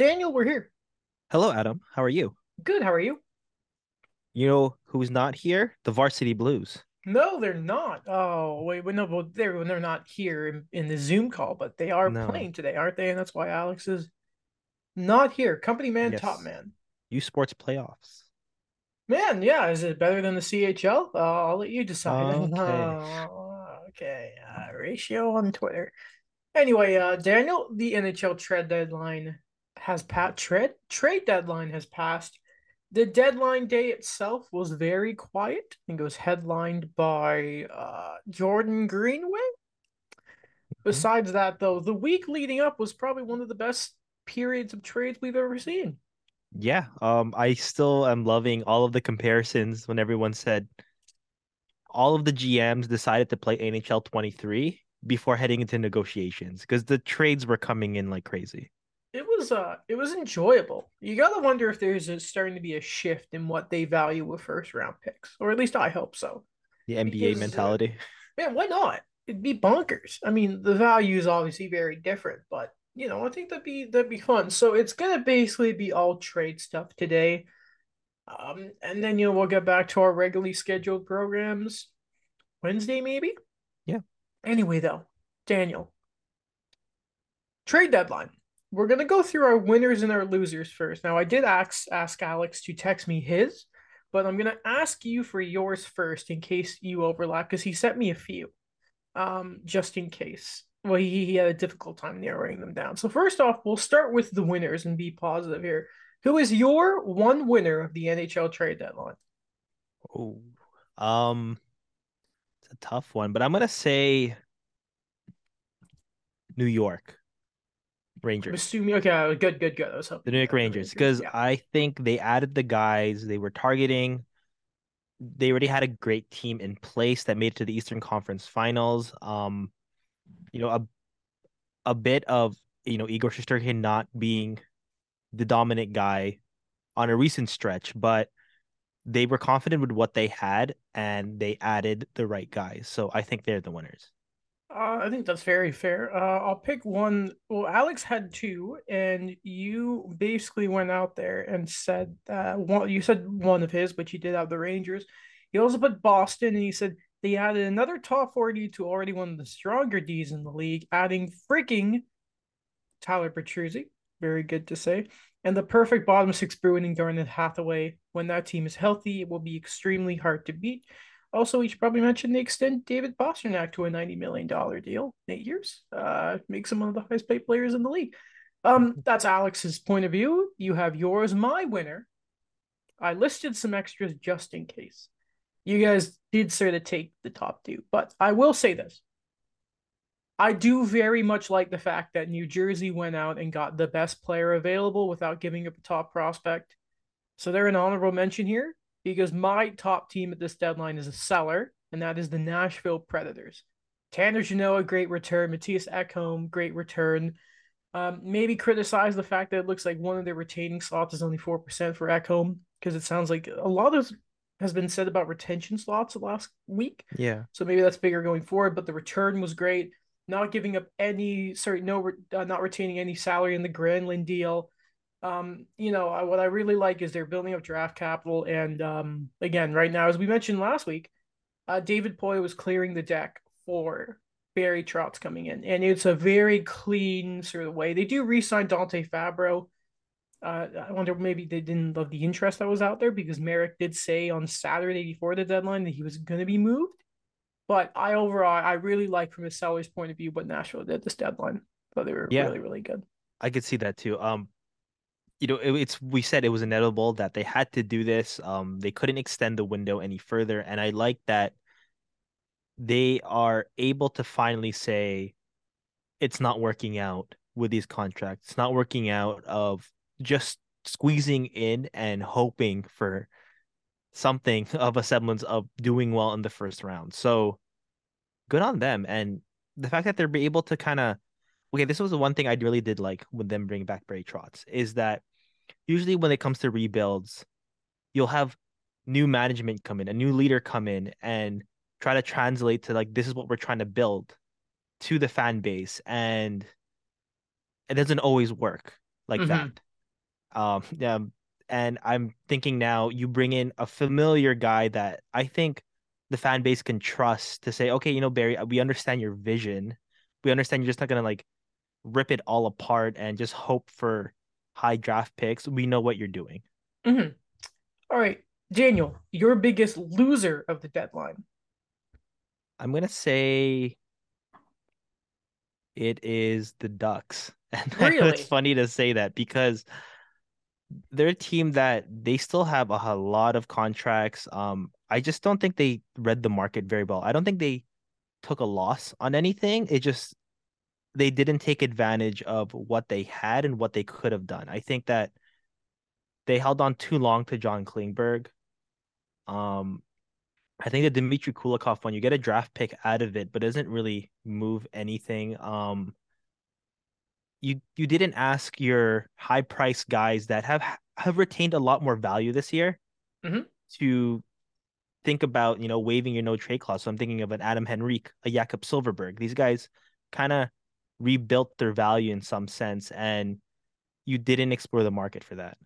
Daniel, we're here. Hello, Adam. How are you? Good. How are you? You know who's not here? The Varsity Blues. No, they're not. Oh, wait, wait no, well, they're they're not here in, in the Zoom call, but they are No. playing today, aren't they? And that's why Alex is not here. Company man, top man. U Sports playoffs. Man, yeah, is it better than the CHL? Uh, I'll let you decide. Okay. Oh, okay. Uh, ratio on Twitter. Anyway, uh, Daniel, the NHL trade deadline has pat Trade trade deadline has passed. The deadline day itself was very quiet. I think it was headlined by uh, Jordan Greenway. Besides that, though, the week leading up was probably one of the best periods of trades we've ever seen. Yeah. Um, I still am loving all of the comparisons when everyone said all of the GMs decided to play NHL 23 before heading into negotiations because the trades were coming in like crazy. It was uh it was enjoyable. You gotta wonder if there's a, starting to be a shift in what they value with first round picks, or at least I hope so. The NBA Because, uh, mentality. Man, why not? It'd be bonkers. I mean, the value is obviously very different, but you know, I think that'd be that'd be fun. So it's gonna basically be all trade stuff today. Um, and then you know we'll get back to our regularly scheduled programs Wednesday, maybe. Yeah. Anyway, though, Daniel, trade deadline. We're gonna go through our winners and our losers first. Now, I did ask ask Alex to text me his, but I'm gonna ask you for yours first in case you overlap because he sent me a few, um, just in case. Well, he, he had a difficult time narrowing them down. So first off, we'll start with the winners and be positive here. Who is your one winner of the NHL trade deadline? Oh, um, it's a tough one, but I'm gonna say New York I'm Rangers. assuming okay, good, good, good. Hoping The New York Rangers, because yeah. I think they added the guys they were targeting. They already had a great team in place that made it to the Eastern Conference Finals. Um, you know, a a bit of you know Igor Shesterkin not being the dominant guy on a recent stretch, but they were confident with what they had and they added the right guys. So I think they're the winners. Uh, I think that's very fair. Uh, I'll pick one. Well, Alex had two, and you basically went out there and said that one. You said one of his, but you did have the Rangers. You also put Boston, and he said they added another top forty to already one of the stronger D's in the league, adding freaking Tyler Bertuzzi. Very good to say. And the perfect bottom six Bruin and Garnet Hathaway. When that team is healthy, it will be extremely hard to beat. Also, we should probably mention they extend David Pastrnak to a $90 million deal, eight years. Uh, makes him one of the highest paid players in the league. Um, that's Alex's point of view. You have yours. My winner. I listed some extras just in case. You guys did sort of take the top two, but I will say this. I do very much like the fact that New Jersey went out and got the best player available without giving up a top prospect. So they're an honorable mention here because my top team at this deadline is a seller, and that is the Nashville Predators. Tanner Jeannot, great return. Mattias Ekholm, great return. Um, maybe criticize the fact that it looks like one of their retaining slots is only 4% for Ekholm because it sounds like a lot of has been said about retention slots the last week. Yeah. So maybe that's bigger going forward, but the return was great. Not giving up any, sorry, no, uh, not retaining any salary in the Granlund deal. Um, you know, I, what I really like is they're building up draft capital, and um, again, right now, as we mentioned last week, uh, David Poile was clearing the deck for Barry Trotz coming in, and it's a very clean sort of way. They do re-sign Dante Fabbro. Uh, I wonder maybe they didn't love the interest that was out there because Merrick did say on Saturday before the deadline that he was going to be moved. But I overall, I really like from a seller's point of view what Nashville did this deadline. Thought they were Yeah. really, really good. I could see that too. Um, you know, it, it's we said it was inevitable that they had to do this. Um, they couldn't extend the window any further, and I like that they are able to finally say it's not working out with these contracts. It's not working out of just squeezing in and hoping for something of a semblance of doing well in the first round. So good on them. And the fact that they're able to kind of okay, this was the one thing I really did like with them bringing back Barry Trotz is that usually when it comes to rebuilds, you'll have new management come in, a new leader come in and try to translate to like this is what we're trying to build to the fan base and it doesn't always work like Mhm. that. Um, yeah, and I'm thinking now you bring in a familiar guy that I think the fan base can trust to say, okay, you know, Barry, we understand your vision. We understand you're just not gonna like rip it all apart and just hope for high draft picks. We know what you're doing. Mm-hmm. All right, Daniel, your biggest loser of the deadline. I'm gonna say it is the Ducks. And really? it's funny to say that because they're a team that they still have a, a lot of contracts. Um, I just don't think they read the market very well. I don't think they took a loss on anything. It just they didn't take advantage of what they had and what they could have done. I think that they held on too long to John Klingberg. Um, I think the Dmitry Kulikov one, you get a draft pick out of it, but doesn't really move anything. Um, you you didn't ask your high price guys that have have retained a lot more value this year mm-hmm. to think about you know waiving your no trade clause. So I'm thinking of an Adam Henrique, a Jakob Silfverberg. These guys kind of rebuilt their value in some sense, and you didn't explore the market for that.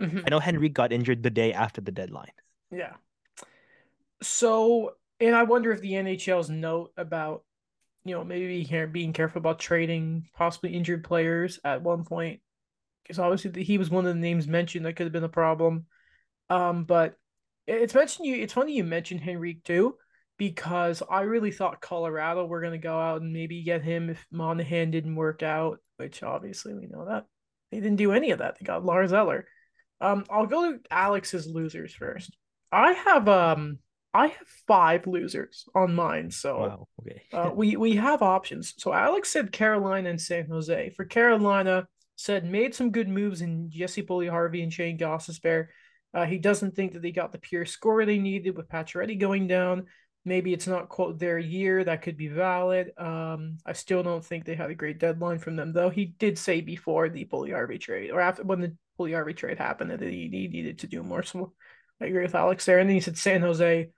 Mm-hmm. I know Henrique got injured the day after the deadline. Yeah. So, and I wonder if the NHL's note about, you know, maybe here being careful about trading possibly injured players at one point, because obviously he was one of the names mentioned that could have been a problem. Um, but it's mentioned you. It's funny you mentioned Henrique too, because I really thought Colorado were going to go out and maybe get him if Monahan didn't work out, which obviously we know that they didn't do any of that. They got Lars Eller. Um, I'll go to Alex's losers first. I have um I have five losers on mine. So wow, okay. uh, we we have options. So Alex said Carolina and San Jose. For Carolina, said made some good moves in Jesse Puljujarvi and Shane Gostisbehere. Uh, he doesn't think that they got the pure score they needed with Pacioretty going down. Maybe it's not quote their year. That could be valid. Um, I still don't think they had a great deadline from them, though. He did say before the Puljujarvi trade or after when the Puljujarvi trade happened that he, he needed to do more. So I agree with Alex there. And then he said San Jose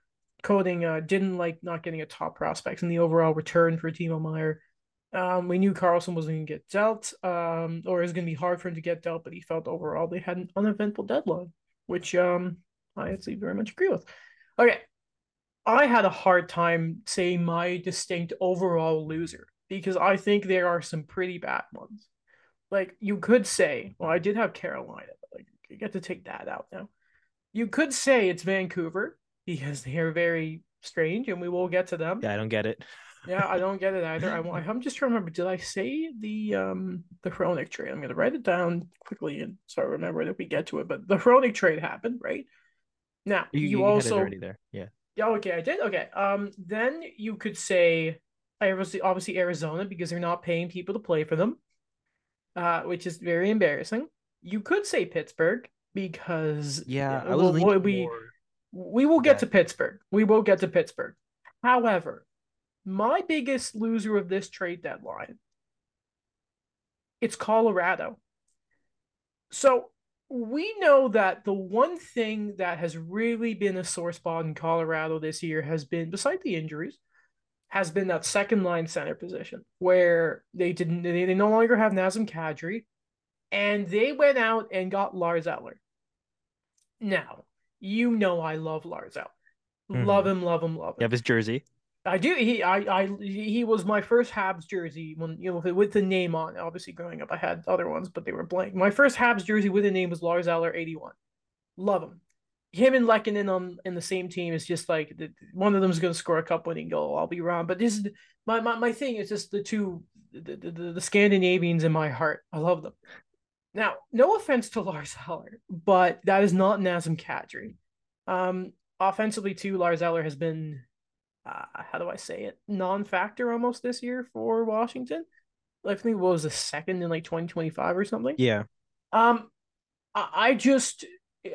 coding uh, didn't like not getting a top prospect and the overall return for Timo Meier Um, we knew Karlsson was going to get dealt, um, or it was going to be hard for him to get dealt, but he felt overall they had an uneventful deadline, which um, I actually very much agree with. Okay, I had a hard time saying my distinct overall loser because I think there are some pretty bad ones. Like you could say, well, I did have Carolina, but like you get to take that out now. You could say it's Vancouver because they are very strange, and we will get to them. Yeah, I don't get it. yeah, I don't get it either. I want, I'm just trying to remember. Did I say the um the Hronek trade? I'm gonna write it down quickly and start remember that we get to it. But the Hronek trade happened, right? Now you, you, you also already there. Yeah. Yeah. Okay, I did. Okay. Um. Then you could say obviously obviously Arizona because they're not paying people to play for them, uh, which is very embarrassing. You could say Pittsburgh because yeah, I was well, we we will get yeah. to Pittsburgh. We will get to Pittsburgh. However, my biggest loser of this trade deadline it's Colorado. So we know that the one thing that has really been a sore spot in Colorado this year has been, beside the injuries, has been that second line center position where they didn't they, they no longer have Nazem Kadri, and they went out and got Lars Eller. Now, you know I love Lars Eller. Mm-hmm. Love him, love him, love him. You have his jersey. I do. He, I, I, he was my first Habs jersey when you know with the name on. Obviously, growing up, I had other ones, but they were blank. My first Habs jersey with the name was Lars Eller eighty one. Love him. Him and Lehkonen on in the same team is just like the, one of them is going to score a cup winning goal. I'll be wrong, but this is my my, my thing is just the two the, the, the Scandinavians in my heart. I love them. Now, no offense to Lars Eller, but that is not Nazem Kadri. Um, offensively, too, Lars Eller has been uh, how do I say it, non-factor almost this year for Washington. I think what was the second in like 2025 or something. Yeah. Um, I just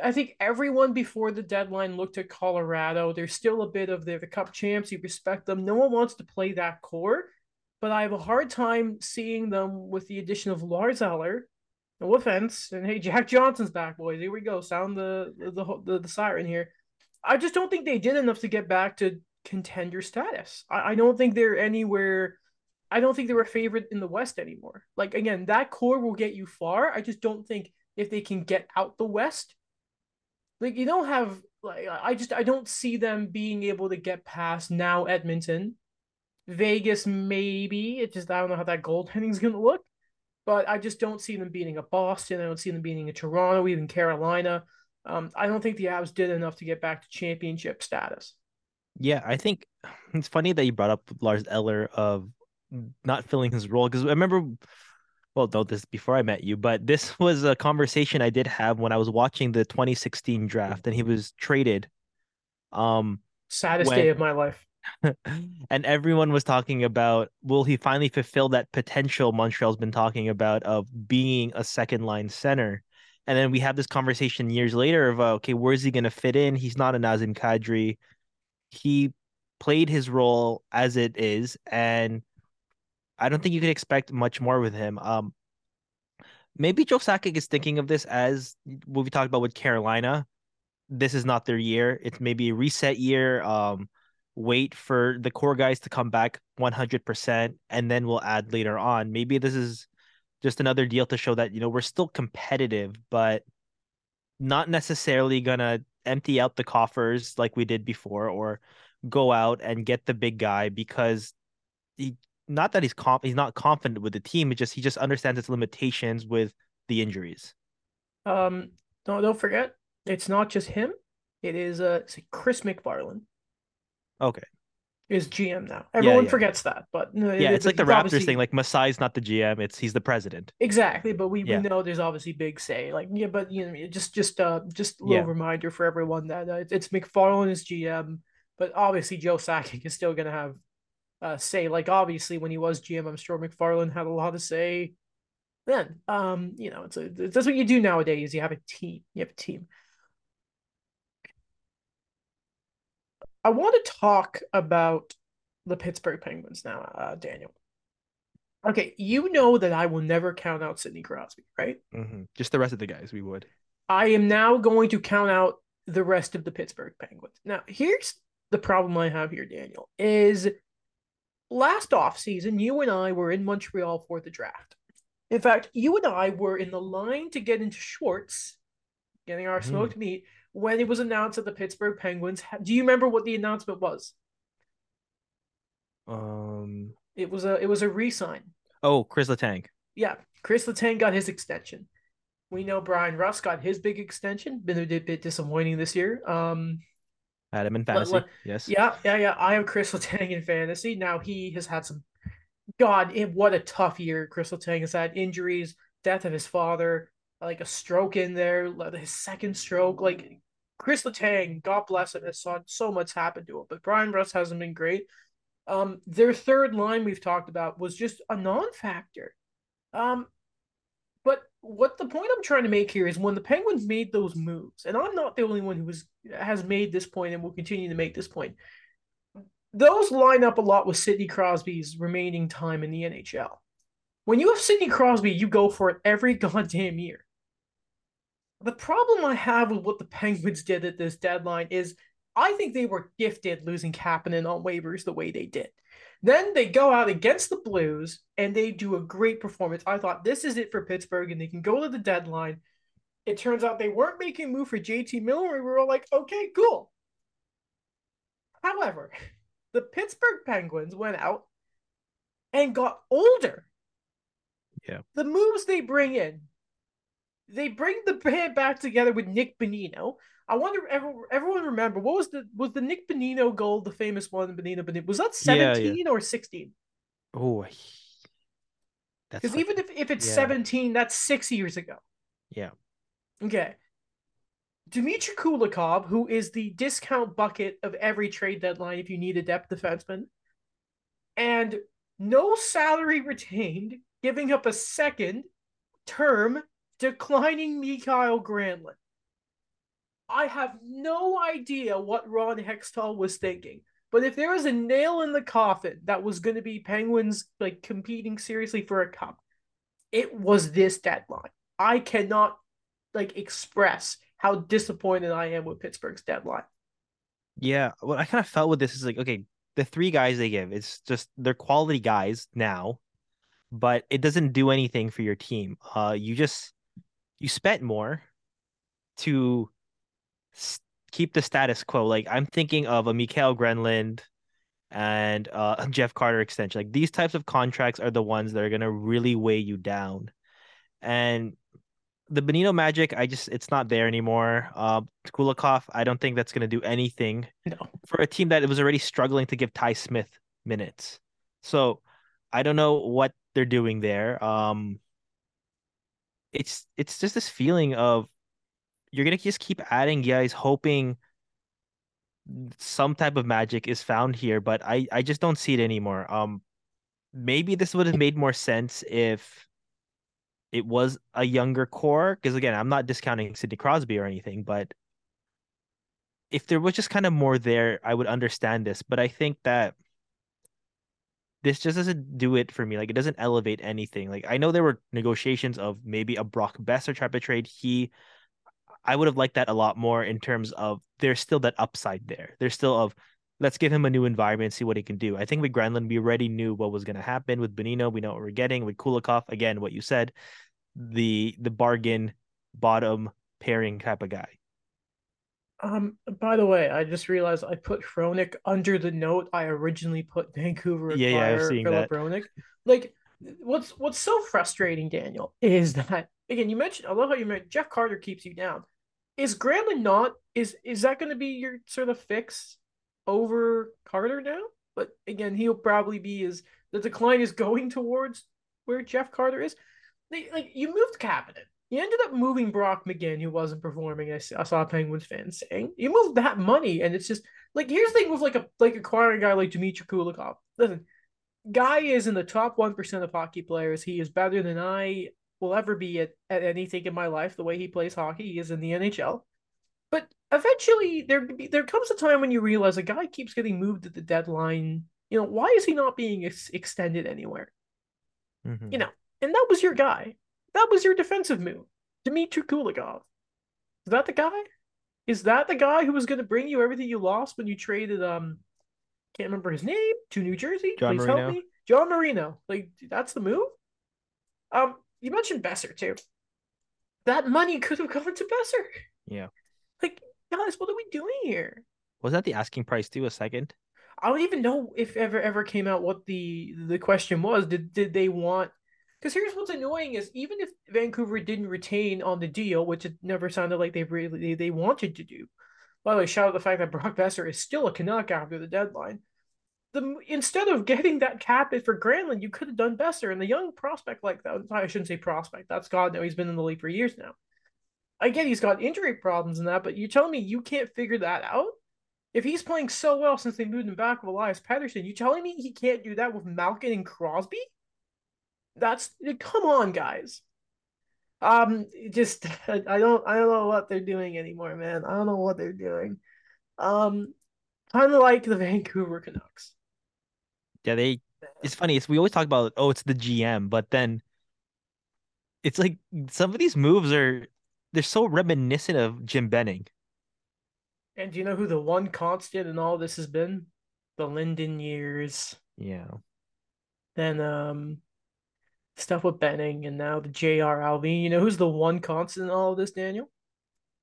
I think everyone before the deadline looked at Colorado. There's still a bit of they're the Cup champs. You respect them. No one wants to play that core, but I have a hard time seeing them with the addition of Lars Eller. No offense, and hey, Jack Johnson's back, boys. Here we go. Sound the the the, the siren here. I just don't think they did enough to get back to contender status. I, I don't think they're anywhere. I don't think they're a favorite in the West anymore. Like again, that core will get you far. I just don't think if they can get out the West. Like you don't have like I just I don't see them being able to get past now Edmonton, Vegas maybe. It just I don't know how that goaltending's gonna look, but I just don't see them beating a Boston. I don't see them beating a Toronto, even Carolina. Um, I don't think the Avs did enough to get back to championship status. Yeah, I think it's funny that you brought up Lars Eller of not filling his role because I remember well, no, this before I met you, but this was a conversation I did have when I was watching the 2016 draft and he was traded. Um, saddest when, day of my life. and everyone was talking about will he finally fulfill that potential Montreal's been talking about of being a second line center. And then we have this conversation years later of uh, okay, where's he going to fit in? He's not a Nazem Kadri. He played his role as it is, and I don't think you could expect much more with him. Um, maybe Joe Sakic is thinking of this as what we talked about with Carolina. This is not their year. It's maybe a reset year. Um, wait for the core guys to come back 100%, and then we'll add later on. Maybe this is just another deal to show that you know we're still competitive, but not necessarily gonna empty out the coffers like we did before, or go out and get the big guy because he not that he's comp he's not confident with the team. It just he just understands its limitations with the injuries. Um, no, don't forget, it's not just him. It is uh, it's Chris MacFarland Okay. Is GM now? Everyone yeah, yeah. forgets that, but yeah, it, it's like the Raptors obviously... thing. Like Masai's not the GM; it's he's the president. Exactly, but we, yeah. we know there's obviously big say. Like yeah, but you know, just just uh just a little reminder for everyone that uh, it's MacFarland is GM, but obviously Joe Sakic is still gonna have uh, say. Like obviously when he was GM, I'm sure MacFarland had a lot to say. Then, um, you know, it's a, that's what you do nowadays. You have a team. You have a team. I want to talk about the Pittsburgh Penguins now, uh, Daniel. Okay, you know that I will never count out Sidney Crosby, right? Mm-hmm. Just the rest of the guys, we would. I am now going to count out the rest of the Pittsburgh Penguins. Now, here's the problem I have here, Daniel, is last off season, you and I were in Montreal for the draft. In fact, you and I were in the line to get into Schwartz, getting our mm. smoked meat, when it was announced that the Pittsburgh Penguins. Do you remember what the announcement was? Um, it was a it was a resign. Oh, Chris Letang. Yeah, Chris Letang got his extension. We know Bryan Rust got his big extension. Been a bit disappointing this year. Um, had him in fantasy. Let, let, yes. Yeah, yeah, yeah. I have Chris Letang in fantasy. Now he has had some. God, what a tough year Chris Letang has had. Injuries, death of his father, like a stroke in there, his second stroke. Like Chris Letang, God bless him, has saw so much happen to him. But Bryan Rust hasn't been great. Um, their third line we've talked about was just a non-factor. Um, but what the point I'm trying to make here is when the Penguins made those moves, and I'm not the only one who was has made this point and will continue to make this point. Those line up a lot with Sidney Crosby's remaining time in the NHL. When you have Sidney Crosby, you go for it every goddamn year. The problem I have with what the Penguins did at this deadline is I think they were gifted losing Kapanen on waivers the way they did. Then they go out against the Blues and they do a great performance. I thought this is it for Pittsburgh and they can go to the deadline. It turns out they weren't making a move for JT Miller. We were all like, okay, cool. However, the Pittsburgh Penguins went out and got older. Yeah. The moves they bring in, they bring the band back together with Nick Bonino. I wonder everyone remember what was the was the Nick Bonino goal the famous one Bonino Bonino. was that 17 yeah, yeah. or 16? Oh. Because like, even if, if it's yeah. 17, that's six years ago. Yeah. Okay. Dmitry Kulikov, who is the discount bucket of every trade deadline if you need a depth defenseman, and no salary retained, giving up a second term, declining Mikael Granlund. I have no idea what Ron Hextall was thinking. But if there was a nail in the coffin that was going to be Penguins like competing seriously for a cup, it was this deadline. I cannot like express how disappointed I am with Pittsburgh's deadline. Yeah, what I kind of felt with this is like, okay, the three guys they give, it's just they're quality guys now, but it doesn't do anything for your team. Uh, you just you spent more to keep the status quo. Like I'm thinking of a Mikael Granlund and uh, Jeff Carter extension. Like these types of contracts are the ones that are gonna really weigh you down. And the Bonino magic, I just it's not there anymore. Uh, Kulikov, I don't think that's gonna do anything no. for a team that was already struggling to give Ty Smith minutes. So I don't know what they're doing there. Um, it's it's just this feeling of you're gonna just keep adding guys, hoping some type of magic is found here, but I I just don't see it anymore. Um, maybe this would have made more sense if it was a younger core, because again, I'm not discounting Sidney Crosby or anything, but if there was just kind of more there, I would understand this. But I think that this just doesn't do it for me. Like it doesn't elevate anything. Like I know there were negotiations of maybe a Brock Boeser type of trade. He I would have liked that a lot more in terms of there's still that upside there. There's still of let's give him a new environment, see what he can do. I think with Granlund, we already knew what was going to happen. With Bonino. we know what we're getting. With Kulikov, again, what you said, the the bargain bottom pairing type of guy. Um, by the way, I just realized I put Hronek under the note I originally put Vancouver yeah, yeah, I've seen Filip Hronek. Like what's what's so frustrating, Daniel, is that again you mentioned I love how you mentioned Jeff Carter keeps you down is Granlund not is is that going to be your sort of fix over Carter now? But again, he'll probably be as the decline is going towards where Jeff Carter is. They, like you moved Kapanen. You ended up moving Brock McGinn, who wasn't performing. I, I saw Penguins fans saying you moved that money, and it's just like here's the thing with like a like acquiring a guy like Dmitry Kulikov. Listen, guy is in the top one percent of hockey players. He is better than I will ever be at, at anything in my life the way he plays hockey. He is in the NHL. But eventually there there comes a time when you realize a guy keeps getting moved at the deadline. You know, why is he not being ex- extended anywhere? Mm-hmm. You know, and that was your guy. That was your defensive move. Dmitry Kulikov. Is that the guy? Is that the guy who was going to bring you everything you lost when you traded um can't remember his name to New Jersey? John Please Marino. help me. John Marino. Like that's the move? Um you mentioned Boeser too. That money could have gone to Boeser. Yeah. Like, guys, what are we doing here? Was that the asking price too? A second? I don't even know if ever ever came out what the the question was. Did did they want? Because here's what's annoying is even if Vancouver didn't retain on the deal, which it never sounded like they really they, wanted to do. By the way, shout out the fact that Brock Boeser is still a Canuck after the deadline the instead of getting that cap it for Granlund, you could have done better. And the young prospect like that, I shouldn't say prospect. That's God. No, he's been in the league for years now. I get he's got injury problems and that, but you're telling me you can't figure that out? If he's playing so well since they moved him back with Elias Pettersson, you telling me he can't do that with Malkin and Crosby? That's come on, guys. Um, just I don't I don't know what they're doing anymore, man. I don't know what they're doing. Um, kind of like the Vancouver Canucks. Yeah, they. It's funny. It's we always talk about oh, it's the GM, but then it's like some of these moves are they're so reminiscent of Jim Benning. And do you know who the one constant in all this has been? The Linden years. Yeah. Then um stuff with Benning and now the J.R. Allvin. You know who's the one constant in all of this, Daniel?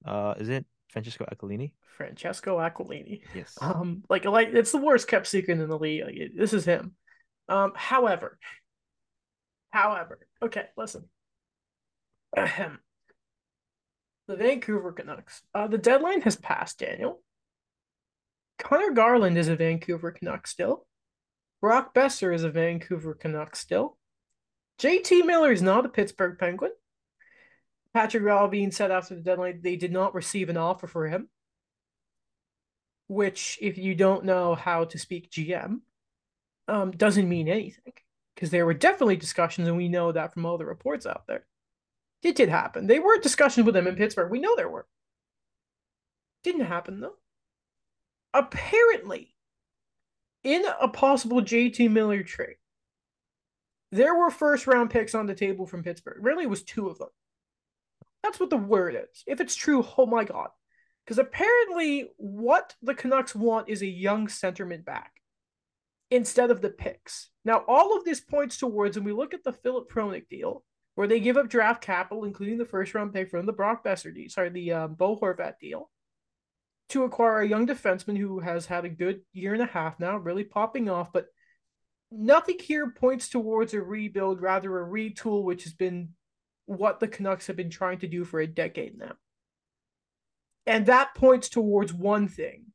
Uh is it Francesco Aquilini? Francesco Aquilini. Yes. Um, like like it's the worst kept secret in the league. Like, it, this is him. Um, however, however, okay, listen. Ahem. The Vancouver Canucks. Uh, the deadline has passed, Daniel. Conor Garland is a Vancouver Canuck still. Brock Boeser is a Vancouver Canuck still. JT Miller is not a Pittsburgh Penguin. Patrick Allvin said after the deadline they did not receive an offer for him which, if you don't know how to speak GM, um, doesn't mean anything because there were definitely discussions, and we know that from all the reports out there. It did happen. They were discussions with him in Pittsburgh. We know there were. Didn't happen though. Apparently, in a possible JT Miller trade, there were first round picks on the table from Pittsburgh. Really, was two of them. That's what the word is. If it's true, oh my god. Because apparently, what the Canucks want is a young centerman back instead of the picks. Now, all of this points towards, when we look at the Filip Hronek deal, where they give up draft capital, including the first round pick from the Brock Boeser deal, sorry, the uh, Bo Horvat deal, to acquire a young defenseman who has had a good year and a half now, really popping off. But nothing here points towards a rebuild, rather a retool, which has been what the Canucks have been trying to do for a decade now. And that points towards one thing,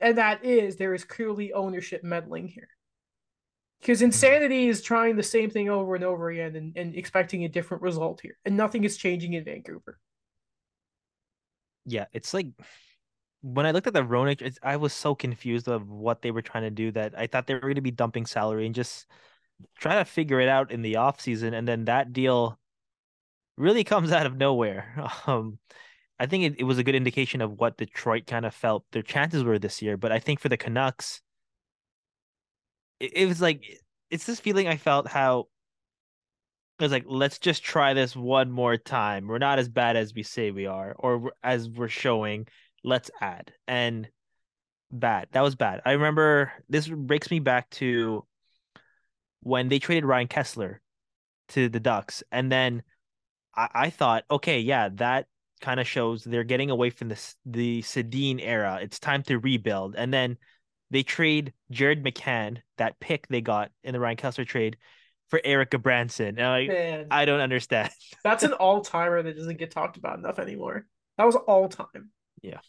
and that is there is clearly ownership meddling here. Because hmm. insanity is trying the same thing over and over again and, and expecting a different result here. And nothing is changing in Vancouver. Yeah, it's like when I looked at the Hronek, I was so confused of what they were trying to do that I thought they were going to be dumping salary and just try to figure it out in the off season. And then that deal really comes out of nowhere. Um, I think it, it was a good indication of what Detroit kind of felt their chances were this year. But I think for the Canucks, it, it was like it's this feeling I felt how it was like let's just try this one more time. We're not as bad as we say we are, or as we're showing. Let's add and bad. That was bad. I remember this breaks me back to when they traded Ryan Kesler to the Ducks, and then I, I thought, okay, yeah, that kind of shows they're getting away from the the Sedin era. It's time to rebuild, and then they trade Jared McCann, that pick they got in the Ryan Kesler trade, for Erik Gudbranson. I, I don't understand. that's an all timer that doesn't get talked about enough anymore. That was all time. Yeah.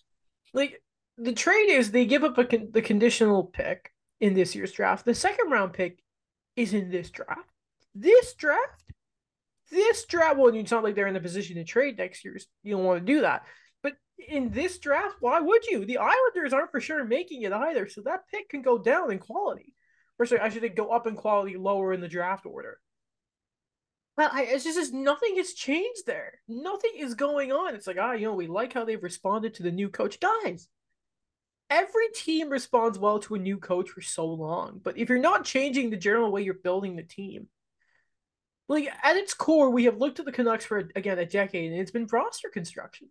Like the trade is they give up a con- the conditional pick in this year's draft. The second round pick is in this draft. This draft, this draft. Well, it's not like they're in the position to trade next year. You don't want to do that But in this draft, why would you? The Islanders aren't for sure making it either, so that pick can go down in quality. Or sorry, I should go up in quality, lower in the draft order. But I, it's just nothing has changed there. Nothing is going on. It's like, ah, you know, we like how they've responded to the new coach. Guys, every team responds well to a new coach for so long. But if you're not changing the general way you're building the team, like at its core, we have looked at the Canucks for again a decade, and it's been roster construction.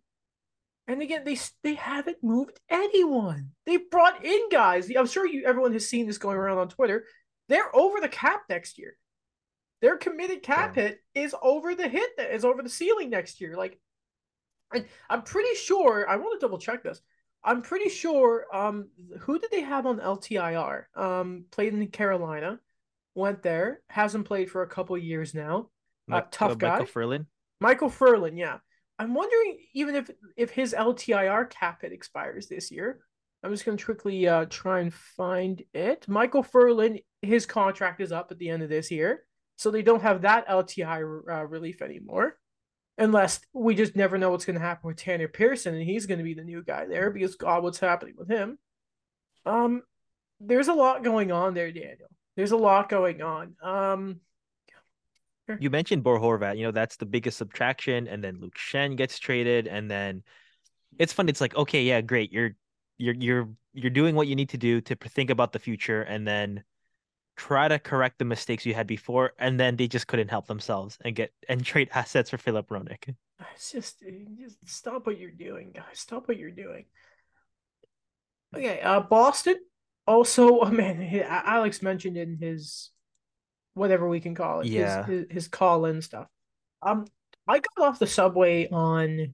And again, they they haven't moved anyone. They brought in guys. I'm sure you everyone has seen this going around on Twitter. They're over the cap next year. Their committed cap yeah. hit is over the hit that is over the ceiling next year. Like, and I'm pretty sure. I want to double check this. I'm pretty sure. Um, who did they have on LTIR? Um, played in Carolina, went there, hasn't played for a couple years now. Uh, tough uh, guy. Micheal Ferland. Micheal Ferland, yeah. I'm wondering even if if his LTIR cap hit expires this year. I'm just going to quickly uh, try and find it. Micheal Ferland, his contract is up at the end of this year, so they don't have that LTI uh, relief anymore, unless we just never know what's going to happen with Tanner Pearson, and he's going to be the new guy there because God, what's happening with him? Um, there's a lot going on there, Daniel. There's a lot going on. Um, you mentioned Bo Horvat, you know, that's the biggest subtraction. And then Luke Schenn gets traded. And then it's fun. It's like, okay, yeah, great. You're you're you're you're doing what you need to do to think about the future and then try to correct the mistakes you had before. And then they just couldn't help themselves and get and trade assets for Filip Hronek. It's just, just stop what you're doing, guys. Stop what you're doing. Okay, uh Boston. Also, oh man, Alex mentioned in his whatever we can call it. Yeah. His, his, his call in stuff. Um, I got off the subway on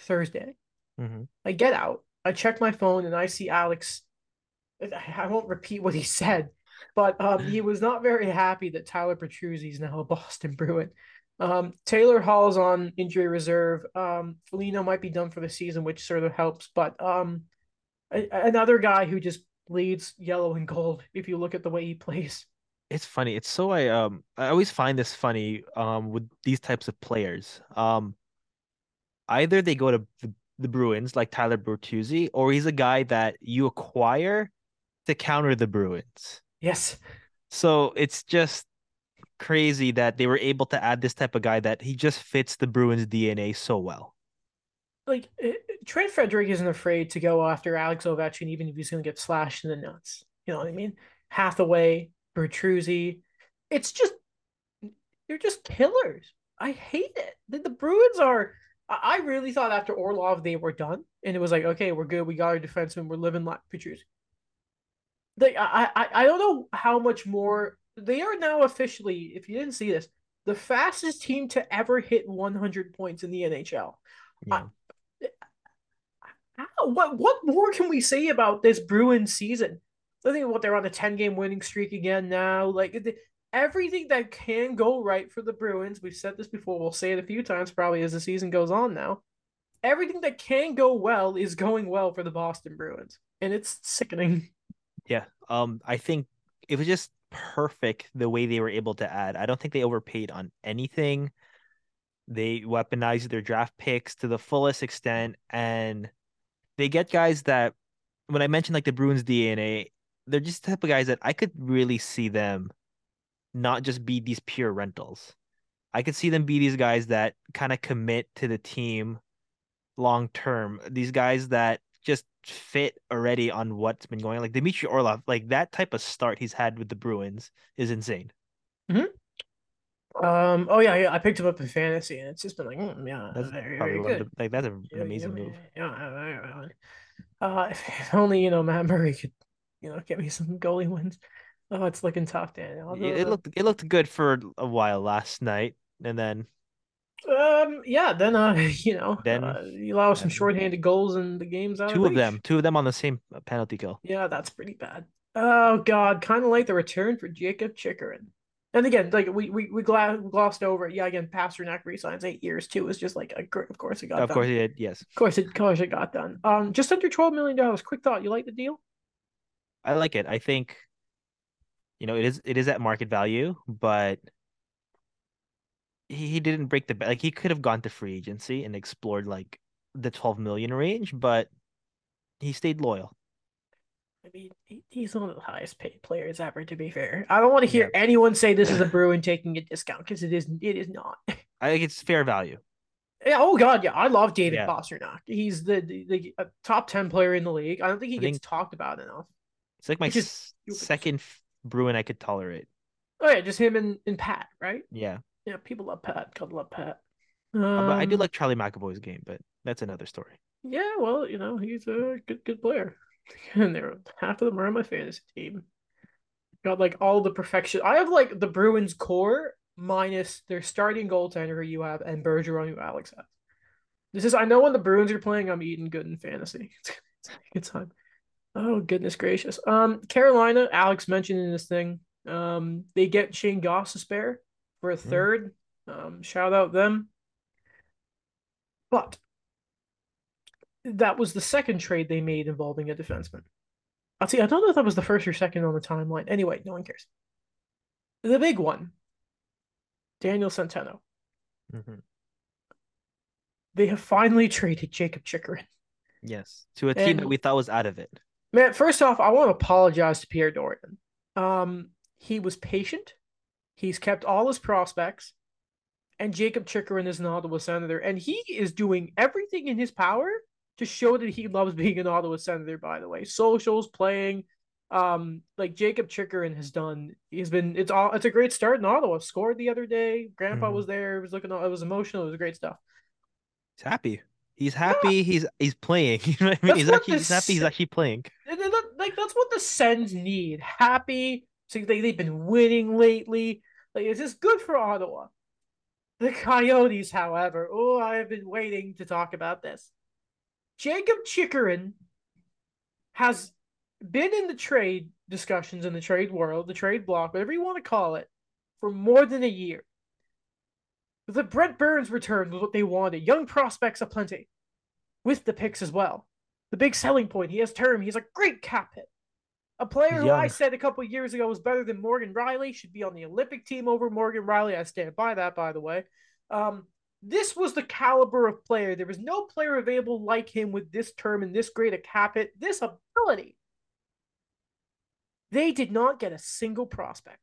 Thursday. Mm-hmm. I get out, I check my phone, and I see Alex. I won't repeat what he said, but um, he was not very happy that Tyler Bertuzzi is now a Boston Bruin. Um, Taylor Hall's on injury reserve. Um, Foligno might be done for the season, which sort of helps. But um, a- another guy who just bleeds yellow and gold if you look at the way he plays it's funny. It's so I um I always find this funny um with these types of players. Um either they go to the, the Bruins like Tyler Bertuzzi, or he's a guy that you acquire to counter the Bruins. Yes. So it's just crazy that they were able to add this type of guy that he just fits the Bruins DNA so well. Like eh, Trent Frederic isn't afraid to go after Alex Ovechkin, even if he's going to get slashed in the nuts. You know what I mean? Hathaway, Bertuzzi. It's just they're just killers. I hate it. The, the Bruins are. I really thought after Orlov they were done, and it was like, okay, we're good. We got our defenseman. We're living like Bertuzzi. Like I, I, I don't know how much more they are now officially. If you didn't see this, the fastest team to ever hit 100 points in the NHL. Yeah. I, what what more can we say about this Bruins season? I think what they're on a 10 game winning streak again now. Like everything that can go right for the Bruins, we've said this before, we'll say it a few times probably as the season goes on now. Everything that can go well is going well for the Boston Bruins, and it's sickening. Yeah, um, I think it was just perfect the way they were able to add. I don't think they overpaid on anything. They weaponized their draft picks to the fullest extent, and they get guys that, when I mentioned like the Bruins DNA, they're just the type of guys that I could really see them not just be these pure rentals. I could see them be these guys that kind of commit to the team long term. These guys that fit already on what's been going on. Like Dmitry Orlov, like that type of start he's had with the Bruins is insane. Mm-hmm. Um. Oh yeah, yeah. I picked him up in fantasy, and it's just been like, mm, yeah, that's very, very good. The, like that's an yeah, amazing yeah, move. Yeah. Uh, if only you know Matt Murray could, you know, get me some goalie wins. Oh, it's looking tough, Daniel. it looked it looked good for a while last night, and then um yeah, then uh you know then uh, you allow some shorthanded goals in the games out. Two of, of them, two of them on the same penalty kill. Yeah, that's pretty bad. Oh god, kind of like the return for Jakob Chychrun. And again, like we we, we glossed over it. Yeah, again, Pastrnak resigns eight years too. It's just like, a, of course it got. Of done. course it did. Yes. Of course it. Of course it got done. Um, just under twelve million dollars. Quick thought. You like the deal? I like it. I think you know, it is it is at market value, but he, he didn't break the like he could have gone to free agency and explored like the 12 million range, but he stayed loyal. I mean, he's one of the highest paid players ever. To be fair, I don't want to hear yeah. anyone say this is a Bruin taking a discount because it is. It is not. I think it's fair value. Yeah. Oh God. Yeah. I love David yeah. Pastrnak. He's the the, the uh, top ten player in the league. I don't think he I gets think talked about enough. It's like my second Bruin I could tolerate. Oh yeah, just him and, and Pat, right? Yeah. Yeah, people love Pat. God love Pat. Um, but I do um, like Charlie McAvoy's game, but that's another story. Yeah, well, you know, he's a good good player. And they're half of them are on my fantasy team. Got like all the perfection. I have like the Bruins core minus their starting goaltender who you have and Bergeron who Alex has. This is I know when the Bruins are playing, I'm eating good in fantasy. it's a good time. Oh goodness gracious. Um, Carolina, Alex mentioned in this thing. Um, they get Shane Gostisbehere for a hmm. third. Mm. Um, shout out them. But that was the second trade they made involving a defenseman. I'll see. I don't know if that was the first or second on the timeline. Anyway, no one cares. The big one, Daniel Centeno. Mm-hmm. They have finally traded Jakob Chychrun. Yes, to a team and, that we thought was out of it. Man, first off, I want to apologize to Pierre Dorion. Um, he was patient. He's kept all his prospects, and Jakob Chychrun is an Ottawa Senator, and he is doing everything in his power to show that he loves being an Ottawa Senator. By the way, socials, playing, um, like Jakob Chychrun has done. He's been. It's all. It's a great start in Ottawa. Scored the other day. Grandpa mm-hmm. was there. It was looking. It was emotional. It was great stuff. He's happy. He's happy. Yeah. He's he's playing. You know what I mean? he's actually he's happy. He's actually playing. Like that's what the Sens need. Happy. So they they've been winning lately. Like it's just good for Ottawa. The Coyotes, however, oh, I have been waiting to talk about this. Jakob Chychrun has been in the trade discussions in the trade world, the trade block, whatever you want to call it, for more than a year. The Brent Burns return was what they wanted. Young prospects aplenty, with the picks as well. The big selling point. He has term. He's a great cap hit. A player who I said a couple years ago was better than Morgan Rielly should be on the Olympic team over Morgan Rielly. I stand by that, by the way. Um, this was the caliber of player. There was no player available like him with this term and this great a cap it, this ability. They did not get a single prospect.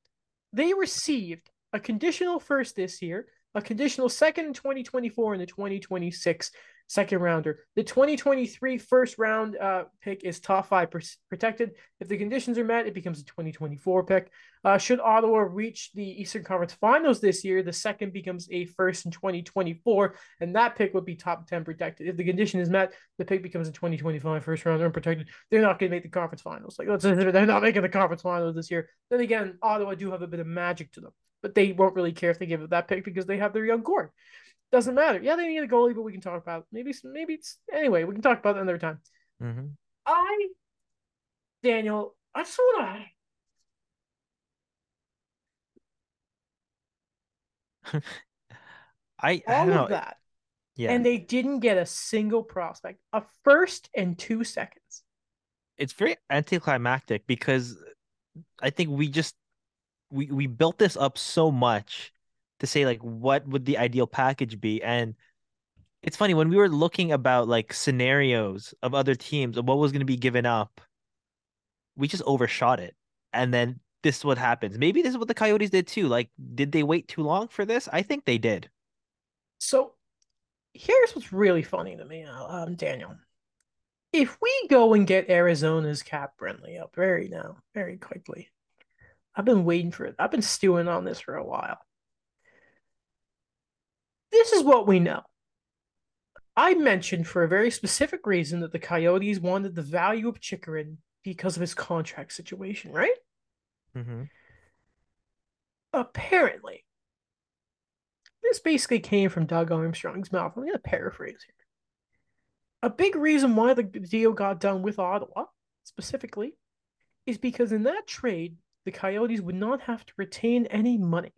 They received a conditional first this year, a conditional second in 2024 and the 2026 second rounder. The 2023 first round uh, pick is top five protected. If the conditions are met, it becomes a 2024 pick. Uh, should Ottawa reach the Eastern Conference Finals this year, the second becomes a first in 2024, and that pick would be top 10 protected. If the condition is met, the pick becomes a 2025 first round unprotected. They're not going to make the conference finals. Like they're not making the conference finals this year. Then again, Ottawa do have a bit of magic to them. but they won't really care if they give up that pick because they have their young core. Doesn't matter. Yeah, they need a goalie, but we can talk about it. maybe maybe it's anyway. We can talk about it another time. Mm-hmm. I, Daniel, I just want to. I all I don't of know. that, Yeah, and they didn't get a single prospect, a first and two seconds. it's very anticlimactic because I think we just we we built this up so much to say like what would the ideal package be and it's funny when we were looking about like scenarios of other teams of what was going to be given up we just overshot it and then this is what happens maybe this is what the coyotes did too like did they wait too long for this i think they did So here's what's really funny to me, uh, um, Daniel. If we go and get Arizona's cap friendly up very now, very quickly, I've been waiting for it. I've been stewing on this for a while. This is what we know. I mentioned for a very specific reason that the Coyotes wanted the value of Chychrun because of his contract situation, right? mm-hmm. Apparently, this basically came from Doug Armstrong's mouth. I'm going to paraphrase here. A big reason why the deal got done with Ottawa, specifically, is because in that trade, the Coyotes would not have to retain any money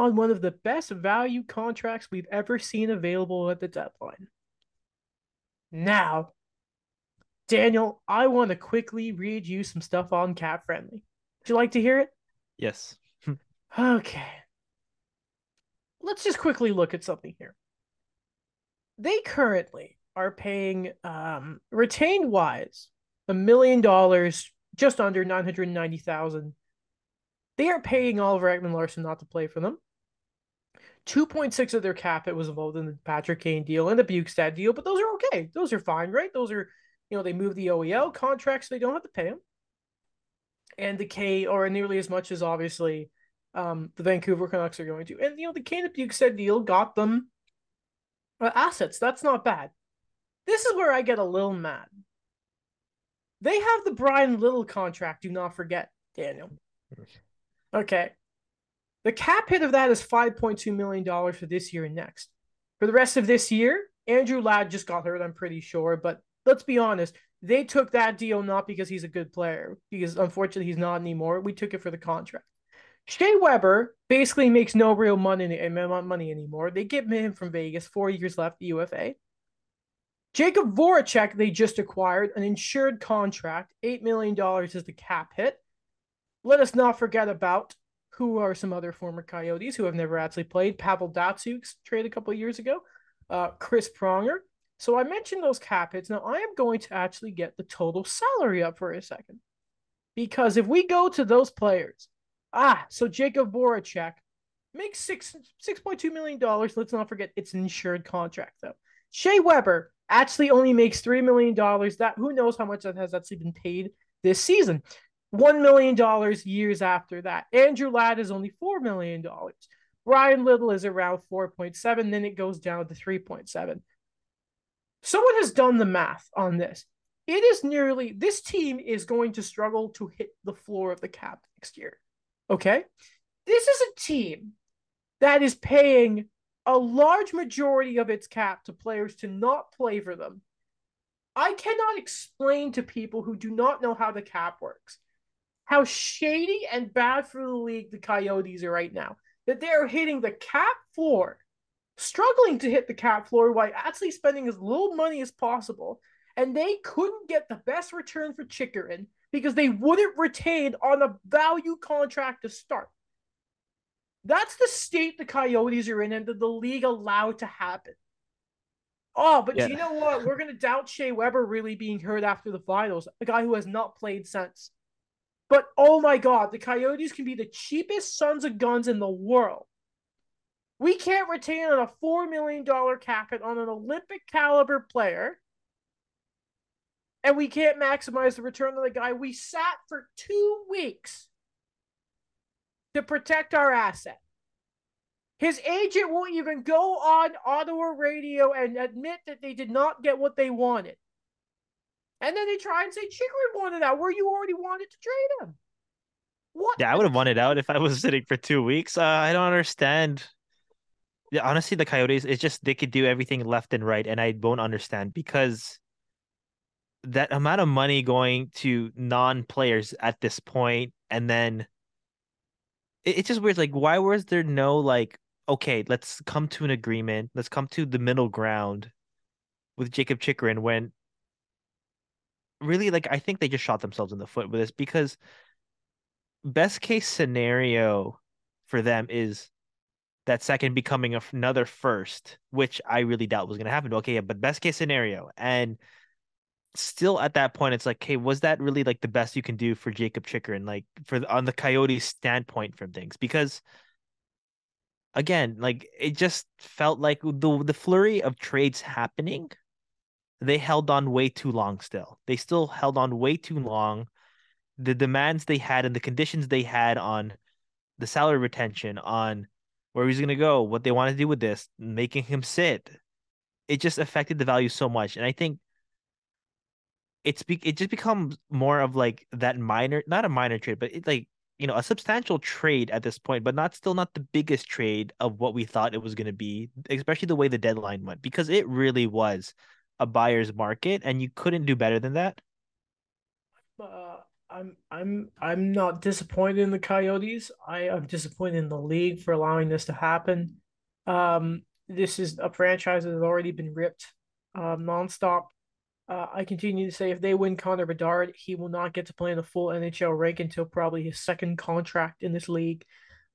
on one of the best value contracts we've ever seen available at the deadline. Now, Daniel, I want to quickly read you some stuff on Cap Friendly. Would you like to hear it? yes Okay. Let's just quickly look at something here. They currently are paying um, retained wise a million dollars, just under nine hundred ninety thousand. They are paying Oliver Ekman-Larsson not to play for them. Two point six of their cap it was involved in the Patrick Kane deal and the Bjugstad deal, but those are okay. Those are fine, right? Those are you know they move the OEL contracts, so they don't have to pay them. And the K or nearly as much as obviously um, the Vancouver Canucks are going to. And you know, the Kane and Bjugstad deal got them uh, assets. That's not bad. This is where I get a little mad. They have the Bryan Little contract. Do not forget, Daniel. Okay, the cap hit of that is five point two million dollars for this year and next. For the rest of this year, Andrew Ladd just got hurt. I'm pretty sure, but let's be honest. They took that deal not because he's a good player, because unfortunately he's not anymore. We took it for the contract. Shea Weber basically makes no real money money anymore. They get him from Vegas, four years left, UFA. Jakub Voracek, they just acquired an insured contract. $8 million is the cap hit. Let us not forget about who are some other former Coyotes who have never actually played. Pavel Datsyuk's trade a couple years ago. Uh, Chris Pronger. So I mentioned those cap hits. Now I am going to actually get the total salary up for a second. Because if we go to those players, Ah, so Jakub Voracek makes six six point two million dollars. Let's not forget it's an insured contract though. Shea Weber actually only makes three million dollars. That who knows how much that has actually been paid this season. One million dollars years after that. Andrew Ladd is only four million dollars. Bryan Little is around four point seven. Then it goes down to three point seven. Someone has done the math on this. It is nearly this team is going to struggle to hit the floor of the cap next year. Okay. This is a team that is paying a large majority of its cap to players to not play for them. I cannot explain to people who do not know how the cap works how shady and bad for the league the Coyotes are right now. That they are hitting the cap floor, struggling to hit the cap floor while actually spending as little money as possible. And they couldn't get the best return for Chychrun because they wouldn't retain on a value contract to start. That's the state the Coyotes are in and that the league allowed to happen. Oh, but Yeah. you know what? We're going to doubt Shea Weber really being hurt after the finals, a guy who has not played since. But oh my God, the Coyotes can be the cheapest sons of guns in the world. We can't retain on a $4 million cap hit on an Olympic caliber player and we can't maximize the return of the guy. We sat for two weeks to protect our asset. His agent won't even go on Ottawa radio and admit that they did not get what they wanted. And then they try and say Chychrun wanted out where you already wanted to trade him. What? Yeah, I would have wanted out if I was sitting for two weeks. Uh, I don't understand. Yeah, honestly, the Coyotes, it's just they could do everything left and right, and I won't understand because that amount of money going to non-players at this point, and then it, it's just weird. Like, why was there no like, okay, let's come to an agreement, let's come to the middle ground with Jakob Chychrun when really like I think they just shot themselves in the foot with this because best case scenario for them is that second becoming another first, which I really doubt was going to happen. Okay, yeah, but best case scenario. And still at that point, it's like, hey, was that really like the best you can do for Jakob Chychrun, like for on the Coyotes standpoint from things? Because again, like it just felt like the the flurry of trades happening, they held on way too long still. They still held on way too long. The demands they had and the conditions they had on the salary retention, on where he's gonna go, what they want to do with this, making him sit. It just affected the value so much. And I think it's be- it just becomes more of like that minor, not a minor trade, but it like you know a substantial trade at this point, but not still not the biggest trade of what we thought it was going to be, especially the way the deadline went, because it really was a buyer's market, and you couldn't do better than that. Uh, I'm I'm I'm not disappointed in the Coyotes. I am disappointed in the league for allowing this to happen. Um, this is a franchise that has already been ripped um, nonstop uh, I continue to say if they win Connor Bedard, he will not get to play in a full NHL rank until probably his second contract in this league.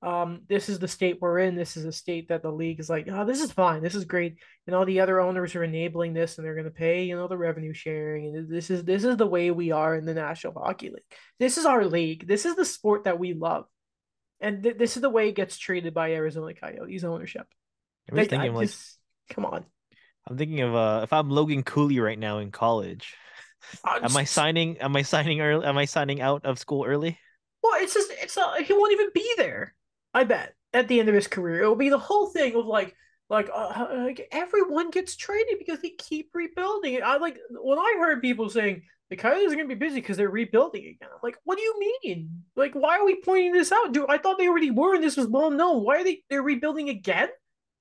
Um, this is the state we're in. This is a state that the league is like, oh, this is fine. This is great. And all the other owners are enabling this and they're going to pay, you know, the revenue sharing. And this is, this is the way we are in the National Hockey League. This is our league. This is the sport that we love. And th- this is the way it gets treated by Arizona Coyotes ownership. I'm like, thinking, like, just, come on. I'm thinking of uh if I'm Logan Cooley right now in college. Uh, am I signing am I signing early am I signing out of school early? Well, it's just it's not he won't even be there. I bet at the end of his career. It'll be the whole thing of like like uh, like everyone gets traded because they keep rebuilding. I like when I heard people saying the Coyotes are going to be busy because they're rebuilding again. I'm like, what do you mean? Like, why are we pointing this out? Dude, I thought they already were, and this was well known. Why are they they're rebuilding again?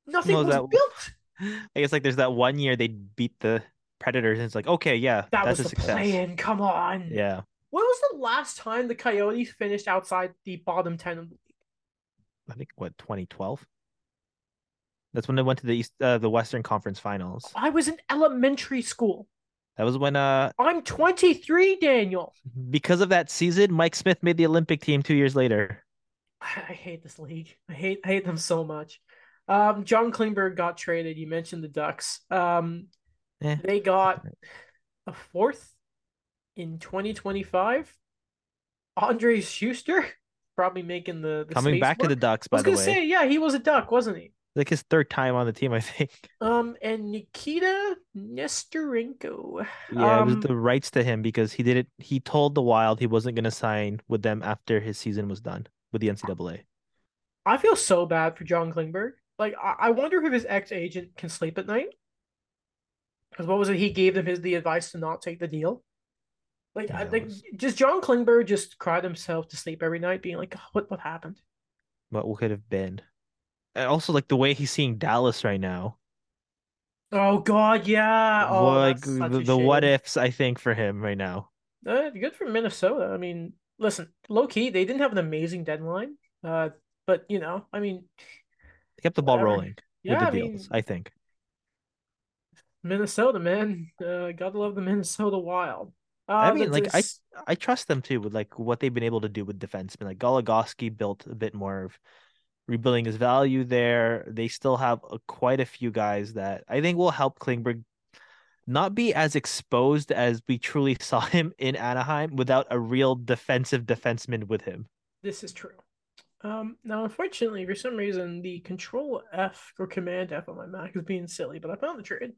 Nothing well, was that, built. I guess like there's that one year they beat the Predators, and it's like, okay, yeah, that that's was a the success. Plan. Come on. Yeah. When was the last time the Coyotes finished outside the bottom ten of the league? I think what 2012. That's when they went to the East, uh, the Western Conference Finals. I was in elementary school. That was when uh I'm 23, Daniel. Because of that season, Mike Smith made the Olympic team 2 years later. I hate this league. I hate I hate them so much. Um, John Klingberg got traded. You mentioned the Ducks. Um, eh. They got a fourth in 2025. Andrej Sustr probably making the, the coming back work. to the Ducks. By I was gonna say, yeah, he was a Duck, wasn't he? Like his third time on the team, I think. Um, and Nikita Nesterenko. Yeah, um, it was um, the rights to him because he did it. He told the Wild he wasn't gonna sign with them after his season was done with the NCAA. I feel so bad for John Klingberg. Like, I, I wonder if his ex agent can sleep at night. Because what was it? He gave them his the advice to not take the deal. Like, yeah, I think was... just John Klingberg just cried himself to sleep every night, being like, "What what happened?" What could have been? And also, like the way he's seeing Dallas right now. Oh God, yeah. Oh, like the, the what ifs, I think for him right now. Uh, good for Minnesota. I mean, listen, low key, they didn't have an amazing deadline. Uh, but you know, I mean, kept the ball Whatever. rolling yeah, with the I deals, mean, I think. Minnesota, man. Uh, gotta love the Minnesota Wild. Uh, I mean, like I I trust them too with like what they've been able to do with defense defensemen. Like Goligoski built a bit more of rebuilding his value there. They still have a, quite a few guys that I think will help Klingberg not be as exposed as we truly saw him in Anaheim without a real defensive defenseman with him. This is true. Um, now, unfortunately, for some reason, the Control F or Command F on my Mac is being silly, but I found the trade.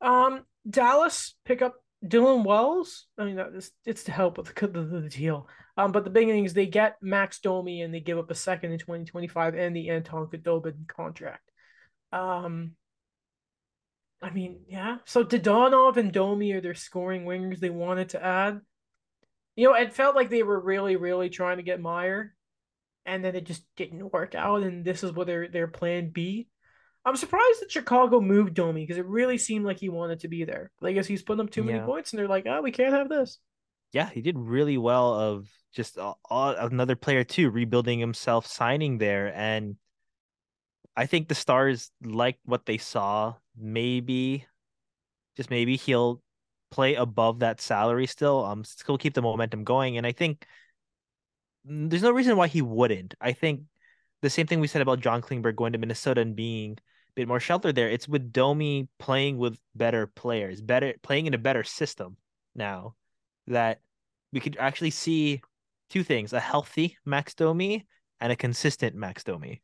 Um, Dallas pick up Dylan Wells. I mean, is, it's to help with the, the, the, deal. Um, but the big thing is they get Max Domi and they give up a second in 2025 and the Anton Khudobin contract. Um, I mean, yeah. So Dadonov and Domi are their scoring wingers they wanted to add. You know, it felt like they were really, really trying to get Meier, and then it just didn't work out. And this is what their their plan B. I'm surprised that Chicago moved Domi because it really seemed like he wanted to be there. But I guess he's putting up too many Yeah. points, and they're like, "Oh, we can't have this." Yeah, he did really well of just uh, uh, another player too, rebuilding himself, signing there, and I think the Stars like what they saw. Maybe, just maybe he'll play above that salary still. Um, still keep the momentum going, and I think mm, there's no reason why he wouldn't. I think the same thing we said about John Klingberg going to Minnesota and being bit more sheltered there. It's with Domi playing with better players, better playing in a better system now that we could actually see two things: a healthy Max Domi and a consistent Max Domi.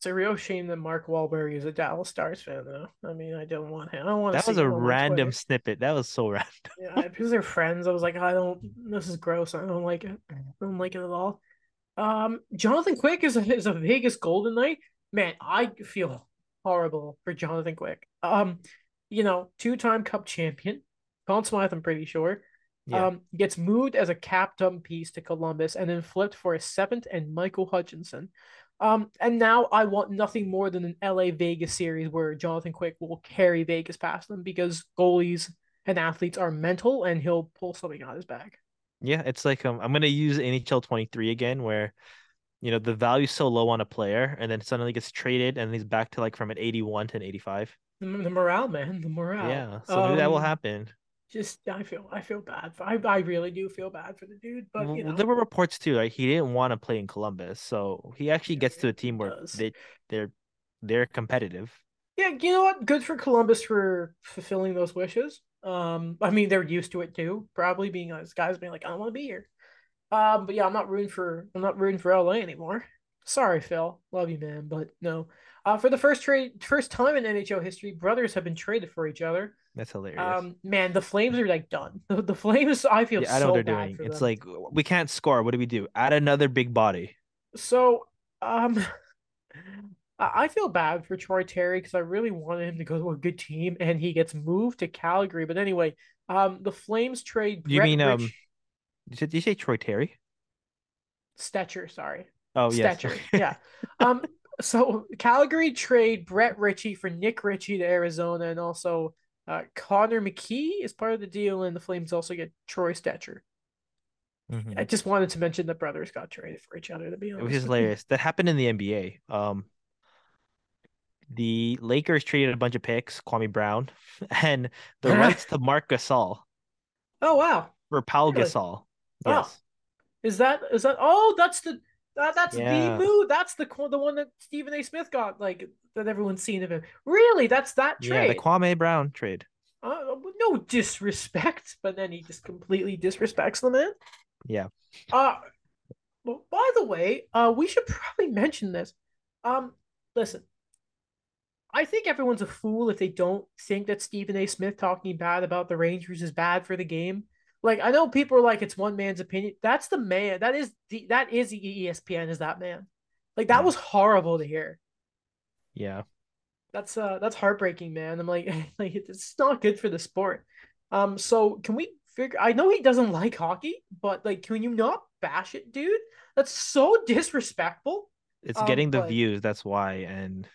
It's a real shame that Mark Wahlberg is a Dallas Stars fan, though. I mean, I don't want him. I don't want to That was a random snippet. That was so random. Yeah, because they're friends. I was like, I don't. This is gross. I don't like it. I don't like it at all. Um, Jonathan Quick is a is a Vegas Golden Knight. Man, I feel horrible for Jonathan Quick. Um, you know, two time Cup champion, Conn Smythe. I'm pretty sure. Yeah. Um, gets moved as a cap dump piece to Columbus and then flipped for a seventh and Michael Hutchinson. Um, and now I want nothing more than an LA Vegas series where Jonathan Quick will carry Vegas past them because goalies and athletes are mental and he'll pull something out of his bag. Yeah, it's like um, I'm gonna use NHL 23 again, where you know the value's so low on a player, and then suddenly gets traded, and he's back to like from an 81 to an 85. The, the morale, man, the morale. Yeah, so maybe that will Um, happen. Just I feel I feel bad. For, I I really do feel bad for the dude, but you know, There were reports too, like he didn't want to play in Columbus, so he actually gets to a team where they they're they're competitive. Yeah, you know what? Good for Columbus for fulfilling those wishes. Um, I mean they're used to it too, probably being those guys being like, I don't want to be here. Um, but yeah, I'm not rooting for I'm not rooting for LA anymore. Sorry, Phil. Love you, man, but no. Uh, for the first trade, first time in NHL history, brothers have been traded for each other. That's hilarious. Um, man, the Flames are like done. The, the Flames, I feel yeah, I know so what they're bad doing. It's them. like we can't score. What do we do? Add another big body. So, um, I feel bad for Troy Terry because I really wanted him to go to a good team, and he gets moved to Calgary. But anyway, um, the Flames trade You Brett mean, um, Rich you, did you say Troy Terry? Stecher, sorry, Oh yes. Stecher, yeah. Um, so Calgary trade Brett Ritchie for Nick Ritchie to Arizona, and also uh, Connor Mackey is part of the deal, and the Flames also get Troy Stecher. Mhm. I just wanted to mention the brothers got traded for each other. To be honest, Which is hilarious. That happened in the NBA. Um, the Lakers traded a bunch of picks, Kwame Brown, and the rights to Marc Gasol Oh wow, for Paul Really? Gasol. Oh. Yes. Is that is that? Oh, that's the that, that's Yeah. the move. That's the the one that Stephen A. Smith got like that everyone's seen of him. Really, that's that trade. Yeah, the. Kwame Brown trade. uh, no disrespect, but then he just completely disrespects the man. Yeah. Uh, well, by the way, uh, we should probably mention this. Um, listen, I think everyone's a fool if they don't think that Stephen A. Smith talking bad about the Rangers is bad for the game. Like I know people are like it's one man's opinion. That's the man. That is the that is the ESPN is that man. Like that Mm. was horrible to hear. Yeah. That's uh that's heartbreaking, man. I'm like like it's not good for the sport. Um, so can we figure? I know he doesn't like hockey, but like, can you not bash it, dude? That's so disrespectful. It's Um, getting the but- views, that's why. And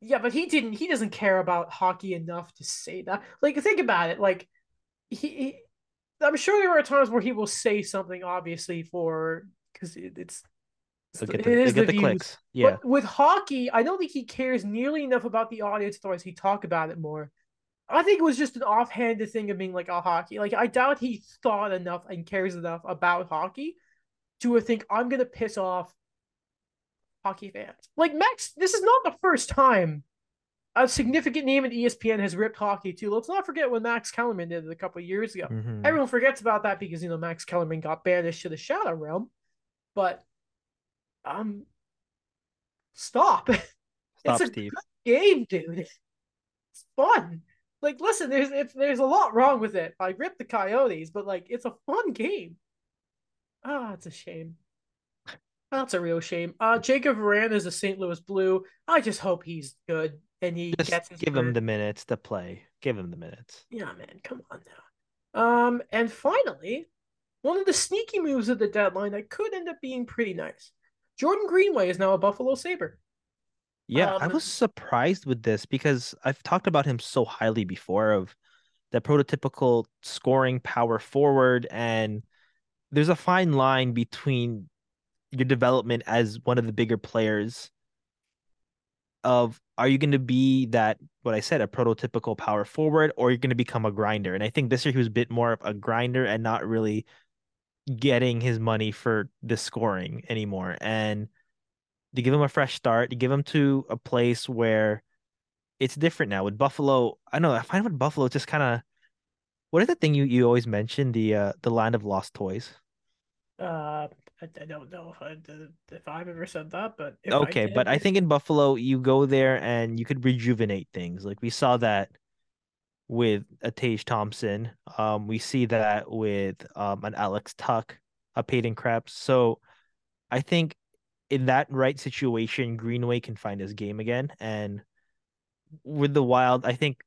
Yeah, but he didn't. He doesn't care about hockey enough to say that. Like, think about it. Like, he, he I'm sure there are times where he will say something, obviously, for because it, it's they'll get the, is they'll get the the clicks. Yeah. But with hockey, I don't think he cares nearly enough about the audience. Otherwise, he talk about it more. I think it was just an offhanded thing of being like, "Oh, hockey." Like, I doubt he thought enough and cares enough about hockey to think I'm gonna piss off hockey fans. Like Max, this is not the first time a significant name in E ESPN has ripped hockey too. Let's not forget when Max Kellerman did it a couple of years ago. Mhm. Everyone forgets about that because you know Max Kellerman got banished to the Shadow Realm, but um, stop. Stop, it's a Steve. game, dude. It's fun. Like, listen, there's if there's a lot wrong with it. I ripped the Coyotes, but like, it's a fun game. Ah, it's a shame. That's a real shame. Uh, Jacob Moran is a St. Louis Blue. I just hope he's good and he Just gets give him the minutes to play. Give him the minutes. Yeah, man, come on now. Um, and finally, one of the sneaky moves of the deadline that could end up being pretty nice. Jordan Greenway is now a Buffalo Sabre. Yeah, um, I was surprised with this because I've talked about him so highly before of the prototypical scoring power forward and there's a fine line between your development as one of the bigger players of are you going to be that what I said a prototypical power forward or you're going to become a grinder? And I think this year he was a bit more of a grinder and not really getting his money for the scoring anymore. And to give him a fresh start to give him to a place where it's different now. With Buffalo I know I find with Buffalo just kind of what is the thing you, you always mention the uh the land of lost toys? Uh I, I don't know if I if I've ever said that, but okay. I did, but I think in Buffalo, you go there and you could rejuvenate things. Like we saw that with a Tage Thompson. Um, we see that with um an Alex Tuch, a Peyton Krebs. So I think in that right situation, Greenway can find his game again. And with the Wild, I think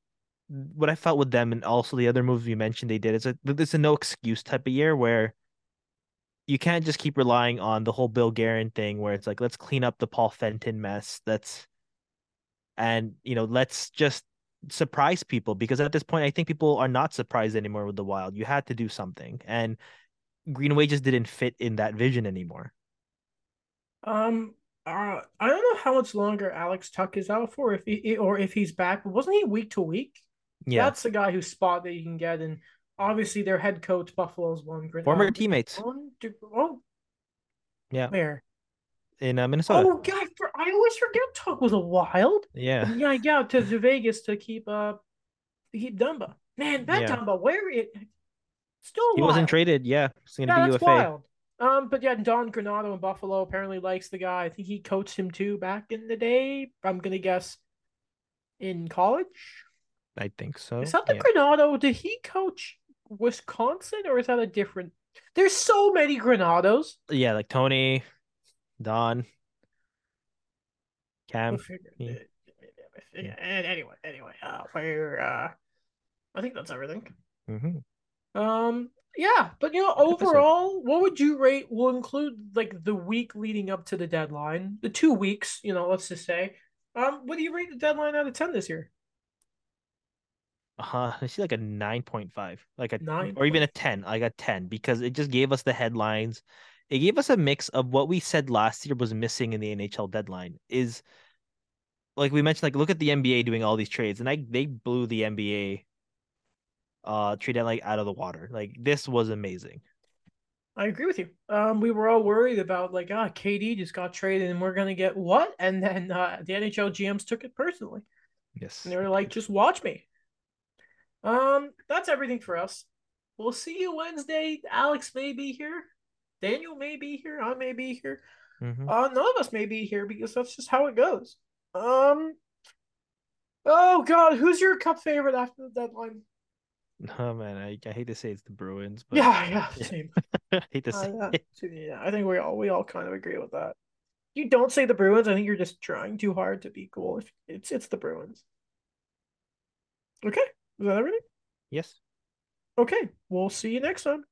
what I felt with them and also the other moves you mentioned they did is a it's a no excuse type of year where you can't just keep relying on the whole Bill Guerin thing where it's like let's clean up the Paul Fenton mess. That's and you know let's just surprise people because at this point I think people are not surprised anymore with the Wild. You had to do something, and Greenway just didn't fit in that vision anymore. Um, uh, I don't know how much longer Alex Tuch is out for, if he or if he's back. But wasn't he week to week? Yeah, that's the guy whose spot that you can get in obviously their head coach Buffalo's one. Former um, teammates. One, two, oh, yeah. Where? In uh, Minnesota. Oh God, for, I always forget Tuch was a wild. Yeah. Yeah, yeah, to, to Vegas to keep uh to keep Dumba. Man, that yeah. Dumba, where it still he wild. wasn't traded. Yeah, it's gonna yeah, be UFA. Wild. Um, but yeah, Don Granato in Buffalo apparently likes the guy. I think he coached him too back in the day. I'm gonna guess in college. I think so. Is that the yeah. Granato? Did he coach Wisconsin, or is that a different? There's so many Granatos. Yeah, like Tony, Don, Cam. Yeah. yeah. And anyway, anyway, uh, where uh, I think that's everything. Mm-hmm. Um, yeah, but you know, overall, what would you rate? We'll include like the week leading up to the deadline, the two weeks. You know, let's just say. Um, what do you rate the deadline out of ten this year? Uh I see like a 9.5, like a 9. or even a 10, like a 10, because it just gave us the headlines. It gave us a mix of what we said last year was missing in the NHL deadline. Is like we mentioned, like look at the NBA doing all these trades, and I they blew the NBA uh trade like out of the water. Like this was amazing. I agree with you. Um, we were all worried about like, ah, KD just got traded, and we're gonna get what? And then uh, the NHL GMs took it personally. Yes, and they were like, just watch me. Um, that's everything for us. We'll see you Wednesday. Alex may be here. Daniel may be here. I may be here. Mm-hmm. Uh, none of us may be here because that's just how it goes. Um. Oh God, who's your cup favorite after the deadline? Oh man, I, I hate to say it's the Bruins, but yeah, yeah, same. I hate to say uh, yeah. yeah, I think we all we all kind of agree with that. You don't say the Bruins. I think you're just trying too hard to be cool. It's it's the Bruins. Okay. Is that everything? Yes. Okay. We'll see you next time.